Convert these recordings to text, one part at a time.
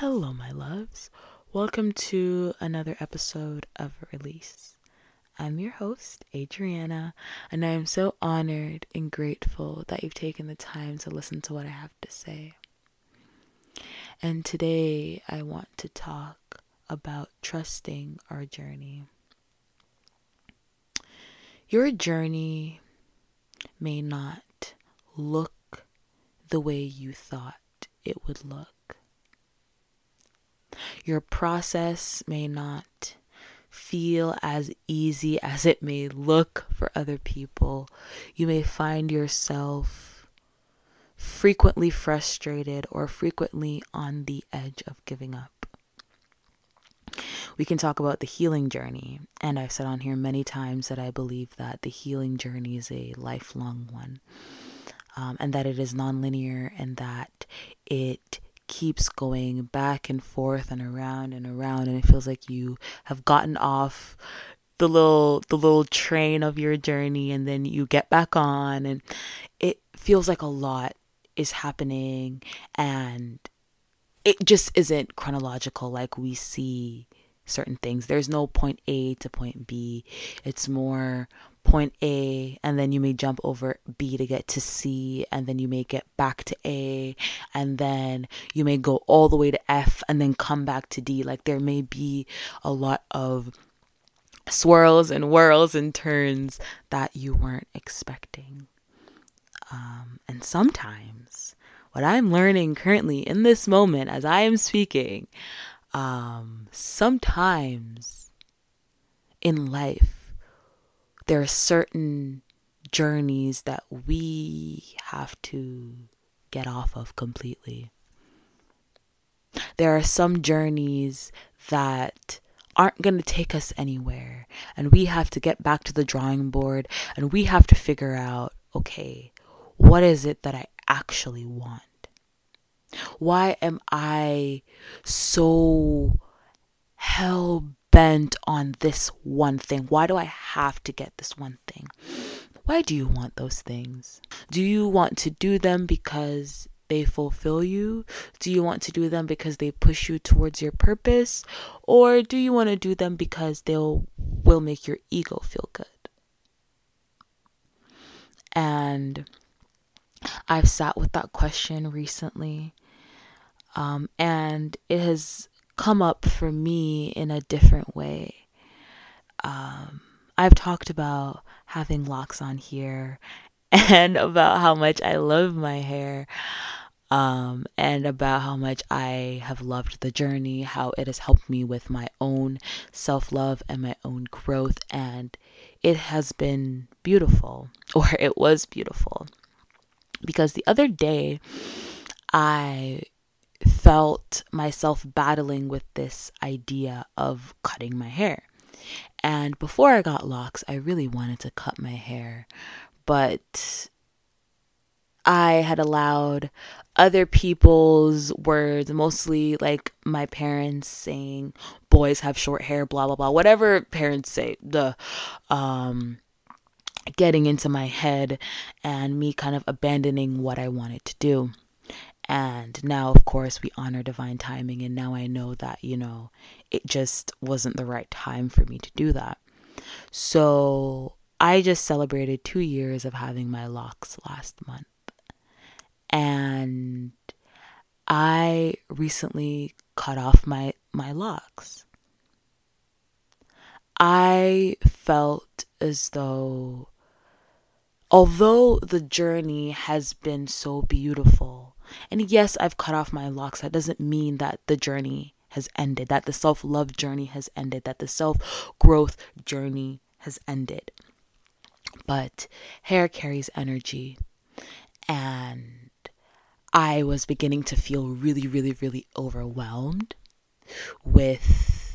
Hello, my loves. Welcome to another episode of Release. I'm your host, Adriana, and I am so honored and grateful that you've taken the time to listen to what I have to say. And today I want to talk about trusting our journey. Your journey may not look the way you thought it would look. Your process may not feel as easy as it may look for other people. You may find yourself frequently frustrated or frequently on the edge of giving up. We can talk about the healing journey, and I've said on here many times that I believe that the healing journey is a lifelong one, um, and that it is nonlinear, and that it keeps going back and forth and around and around and it feels like you have gotten off the little the little train of your journey and then you get back on and it feels like a lot is happening and it just isn't chronological like we see certain things. There's no point A to point B. It's more point A and then you may jump over B to get to C and then you may get back to A and then you may go all the way to F and then come back to D. Like there may be a lot of swirls and whirls and turns that you weren't expecting. Um, and sometimes what I'm learning currently in this moment as I am speaking, um, sometimes in life, there are certain journeys that we have to get off of completely. There are some journeys that aren't going to take us anywhere, and we have to get back to the drawing board and we have to figure out okay, what is it that I actually want? Why am I so hell bent on this one thing? Why do I have to get this one thing? Why do you want those things? Do you want to do them because they fulfill you? Do you want to do them because they push you towards your purpose? Or do you want to do them because they'll will make your ego feel good? And I've sat with that question recently. Um, and it has come up for me in a different way. Um, I've talked about having locks on here and about how much I love my hair. Um, and about how much I have loved the journey, how it has helped me with my own self love and my own growth. And it has been beautiful, or it was beautiful. Because the other day, I felt myself battling with this idea of cutting my hair. And before I got locks, I really wanted to cut my hair, but I had allowed other people's words, mostly like my parents saying boys have short hair, blah blah blah, whatever parents say, the um getting into my head and me kind of abandoning what I wanted to do. And now, of course, we honor divine timing. And now I know that, you know, it just wasn't the right time for me to do that. So I just celebrated two years of having my locks last month. And I recently cut off my, my locks. I felt as though, although the journey has been so beautiful, and yes, I've cut off my locks. That doesn't mean that the journey has ended, that the self love journey has ended, that the self growth journey has ended. But hair carries energy. And I was beginning to feel really, really, really overwhelmed with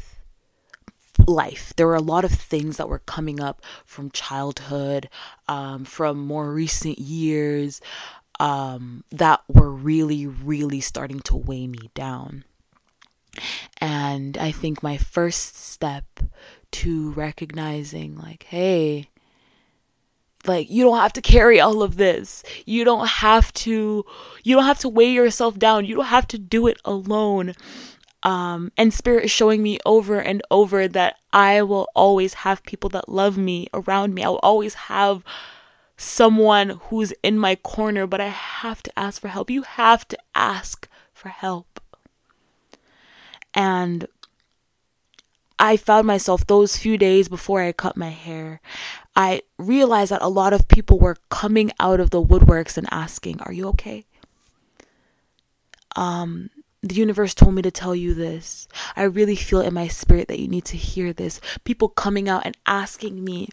life. There were a lot of things that were coming up from childhood, um, from more recent years, um, that were really, really starting to weigh me down. And I think my first step to recognizing, like, hey, like you don't have to carry all of this. You don't have to you don't have to weigh yourself down. You don't have to do it alone. Um, and spirit is showing me over and over that i will always have people that love me around me. I will always have someone who's in my corner but i have to ask for help you have to ask for help and I found myself those few days before I cut my hair, I realized that a lot of people were coming out of the woodworks and asking, Are you okay? Um, the universe told me to tell you this. I really feel in my spirit that you need to hear this. People coming out and asking me,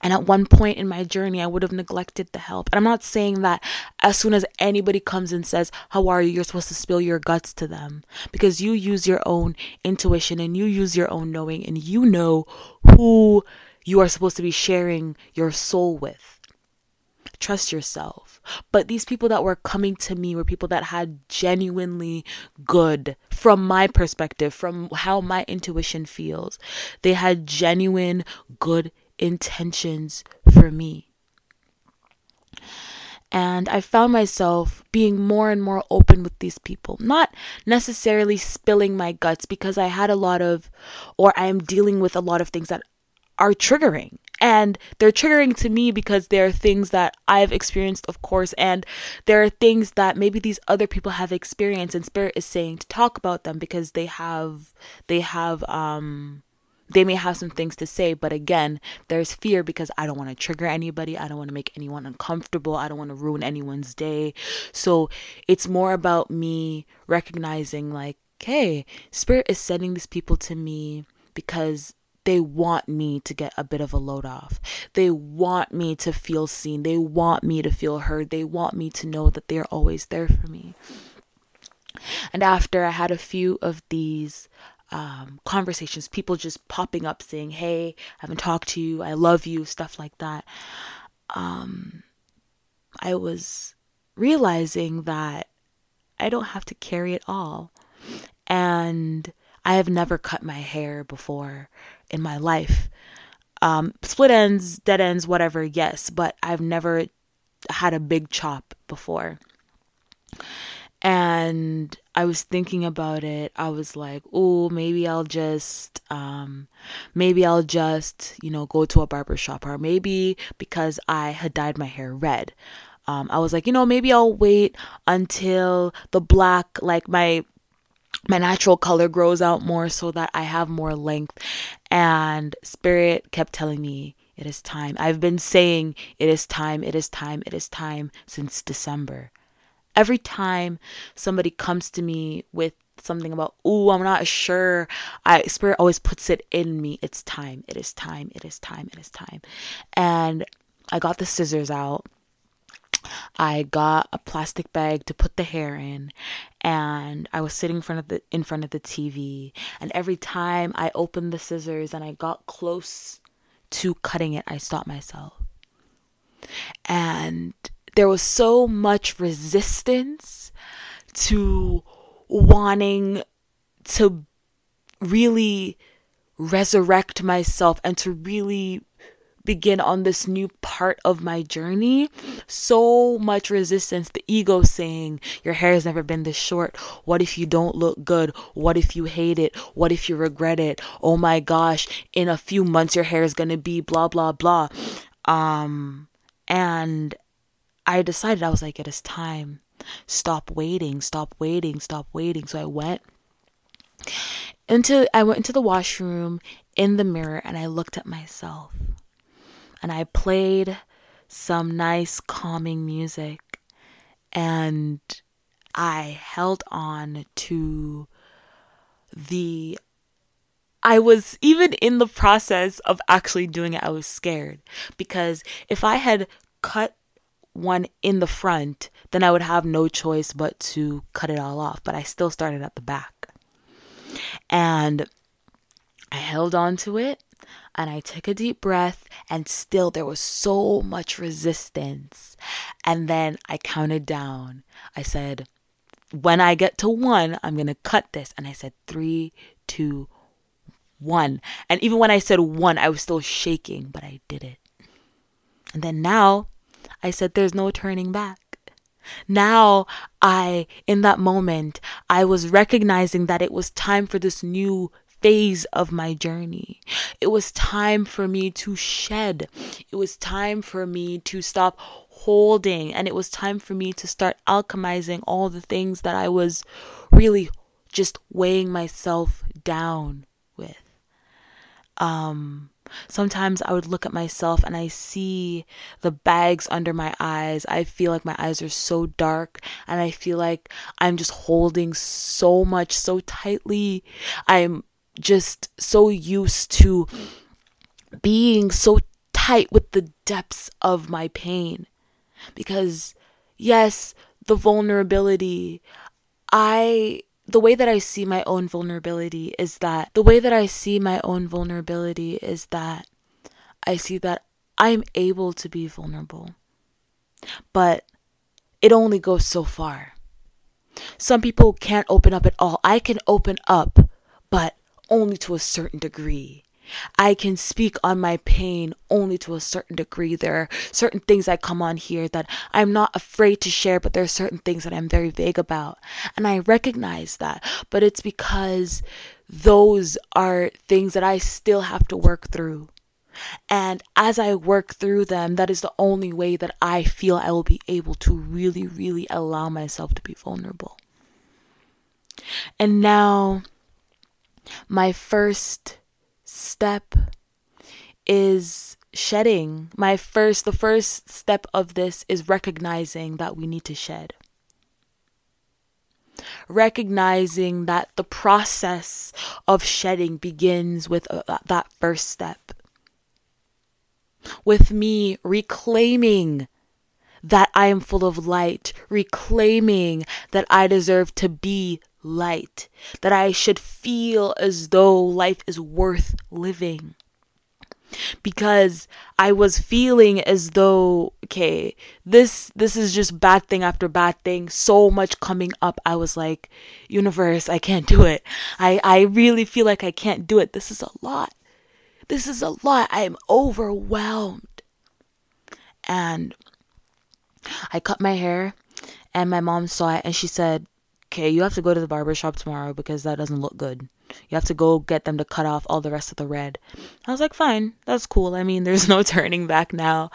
and at one point in my journey, I would have neglected the help. And I'm not saying that as soon as anybody comes and says, How are you? you're supposed to spill your guts to them. Because you use your own intuition and you use your own knowing and you know who you are supposed to be sharing your soul with. Trust yourself. But these people that were coming to me were people that had genuinely good, from my perspective, from how my intuition feels. They had genuine good intentions for me. And I found myself being more and more open with these people, not necessarily spilling my guts because I had a lot of, or I am dealing with a lot of things that are triggering. And they're triggering to me because there are things that I've experienced, of course, and there are things that maybe these other people have experienced, and Spirit is saying to talk about them because they have, they have, um, they may have some things to say, but again, there's fear because I don't want to trigger anybody. I don't want to make anyone uncomfortable. I don't want to ruin anyone's day. So it's more about me recognizing, like, hey, Spirit is sending these people to me because they want me to get a bit of a load off. They want me to feel seen. They want me to feel heard. They want me to know that they're always there for me. And after I had a few of these um, conversations, people just popping up saying, Hey, I haven't talked to you, I love you, stuff like that. Um, I was realizing that I don't have to carry it all. And I have never cut my hair before in my life. Um, split ends, dead ends, whatever, yes, but I've never had a big chop before. And I was thinking about it. I was like, oh, maybe I'll just, um, maybe I'll just, you know, go to a barber shop, or maybe because I had dyed my hair red. Um, I was like, you know, maybe I'll wait until the black, like my my natural color grows out more so that I have more length. And Spirit kept telling me, it is time. I've been saying, it is time, it is time, it is time since December. Every time somebody comes to me with something about, oh, I'm not sure, I spirit always puts it in me. It's time. It is time. It is time. It is time. And I got the scissors out. I got a plastic bag to put the hair in and I was sitting in front of the in front of the TV and every time I opened the scissors and I got close to cutting it I stopped myself. And there was so much resistance to wanting to really resurrect myself and to really begin on this new part of my journey, so much resistance. The ego saying, Your hair has never been this short. What if you don't look good? What if you hate it? What if you regret it? Oh my gosh, in a few months, your hair is going to be blah, blah, blah. Um, and I decided, I was like, it is time. Stop waiting, stop waiting, stop waiting. So I went into I went into the washroom in the mirror and I looked at myself. And I played some nice calming music and I held on to the I was even in the process of actually doing it, I was scared because if I had cut one in the front, then I would have no choice but to cut it all off. But I still started at the back. And I held on to it and I took a deep breath, and still there was so much resistance. And then I counted down. I said, When I get to one, I'm going to cut this. And I said, Three, two, one. And even when I said one, I was still shaking, but I did it. And then now I said, There's no turning back. Now, I, in that moment, I was recognizing that it was time for this new phase of my journey. It was time for me to shed. It was time for me to stop holding. And it was time for me to start alchemizing all the things that I was really just weighing myself down with. Um, Sometimes I would look at myself and I see the bags under my eyes. I feel like my eyes are so dark and I feel like I'm just holding so much so tightly. I'm just so used to being so tight with the depths of my pain. Because, yes, the vulnerability, I the way that I see my own vulnerability is that the way that I see my own vulnerability is that I see that I'm able to be vulnerable. But it only goes so far. Some people can't open up at all. I can open up, but only to a certain degree. I can speak on my pain only to a certain degree. There are certain things I come on here that I'm not afraid to share, but there are certain things that I'm very vague about. And I recognize that, but it's because those are things that I still have to work through. And as I work through them, that is the only way that I feel I will be able to really, really allow myself to be vulnerable. And now, my first step is shedding. My first, the first step of this is recognizing that we need to shed. Recognizing that the process of shedding begins with uh, that first step. With me reclaiming that I am full of light, reclaiming that I deserve to be light, that I should feel as though life is worth living. Because I was feeling as though, okay, this this is just bad thing after bad thing, so much coming up. I was like, universe, I can't do it. I, I really feel like I can't do it. This is a lot. This is a lot. I am overwhelmed. And I cut my hair and my mom saw it and she said, okay, you have to go to the barber shop tomorrow because that doesn't look good. You have to go get them to cut off all the rest of the red. I was like, fine, that's cool. I mean, there's no turning back now.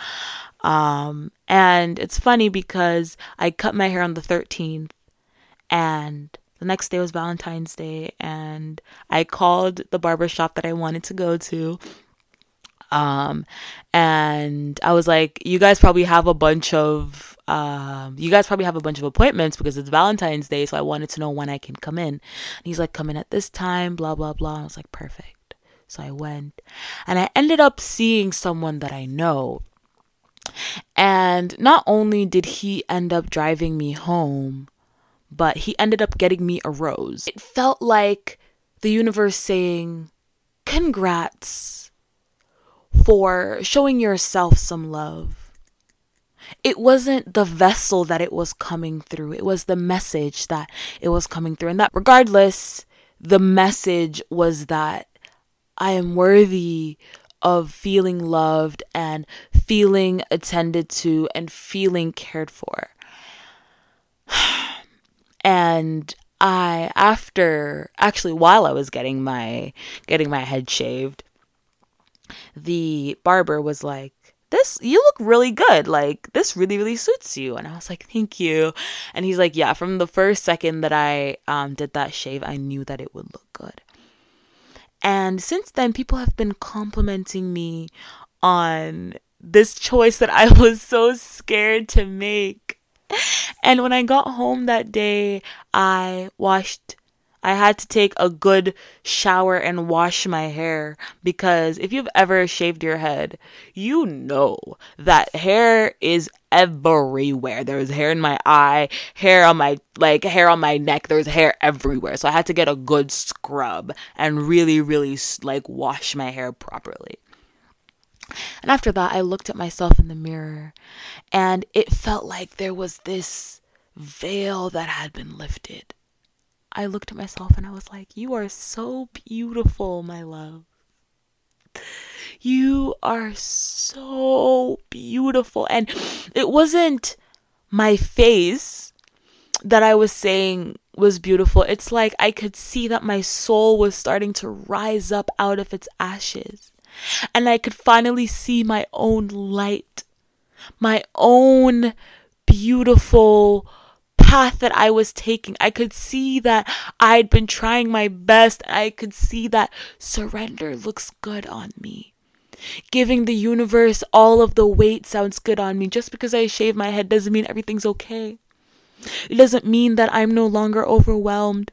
Um, and it's funny because I cut my hair on the 13th and the next day was Valentine's Day and I called the barber shop that I wanted to go to um, and I was like, you guys probably have a bunch of, um, you guys probably have a bunch of appointments because it's Valentine's Day. So I wanted to know when I can come in. And he's like, come in at this time, blah, blah, blah. I was like, perfect. So I went and I ended up seeing someone that I know. And not only did he end up driving me home, but he ended up getting me a rose. It felt like the universe saying, congrats for showing yourself some love. It wasn't the vessel that it was coming through, it was the message that it was coming through. And that, regardless, the message was that I am worthy of feeling loved and feeling attended to and feeling cared for. and I after actually while I was getting my getting my head shaved the barber was like, this you look really good. Like this really really suits you. And i was like thank you. And he's like yeah from the first second that i um, did that shave i knew that it would look good. And since then people have been complimenting me on this choice that i was so scared to make. And when i got home that day i washed I had to take a good shower and wash my hair because if you've ever shaved your head, you know that hair is everywhere. There's hair in my eye, hair on my like hair on my neck. There's hair everywhere. So I had to get a good scrub and really really like wash my hair properly. And after that, I looked at myself in the mirror and it felt like there was this veil that had been lifted I looked at myself and I was like, You are so beautiful, my love. You are so beautiful. And it wasn't my face that I was saying was beautiful. It's like I could see that my soul was starting to rise up out of its ashes. And I could finally see my own light, my own beautiful path that I was taking. I could see that I'd been trying my best. I could see that surrender looks good on me. Giving the universe all of the weight sounds good on me. Just because I shave my head doesn't mean everything's okay. It doesn't mean that I'm no longer overwhelmed.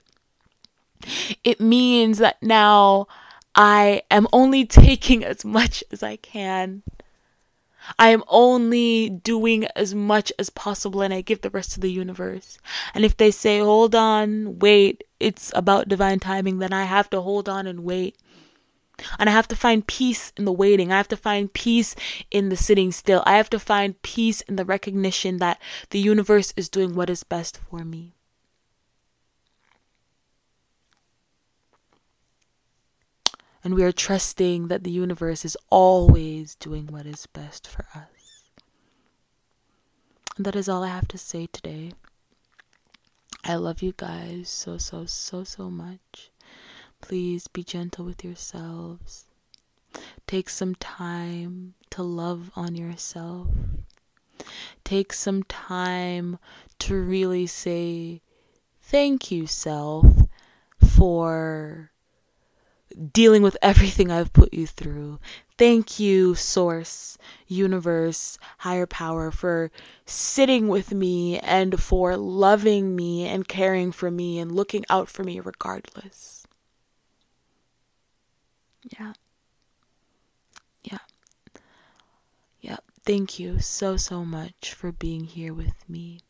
It means that now I am only taking as much as I can. I am only doing as much as possible and I give the rest to the universe. And if they say, hold on, wait, it's about divine timing, then I have to hold on and wait. And I have to find peace in the waiting. I have to find peace in the sitting still. I have to find peace in the recognition that the universe is doing what is best for me. And we are trusting that the universe is always doing what is best for us. And that is all I have to say today. I love you guys so, so, so, so much. Please be gentle with yourselves. Take some time to love on yourself. Take some time to really say, Thank you, self, for dealing with everything I've put you through. Thank you, Source, Universe, Higher Power, for sitting with me and for loving me and caring for me and looking out for me regardless. Yeah. Yeah. Yeah. Thank you so, so much for being here with me.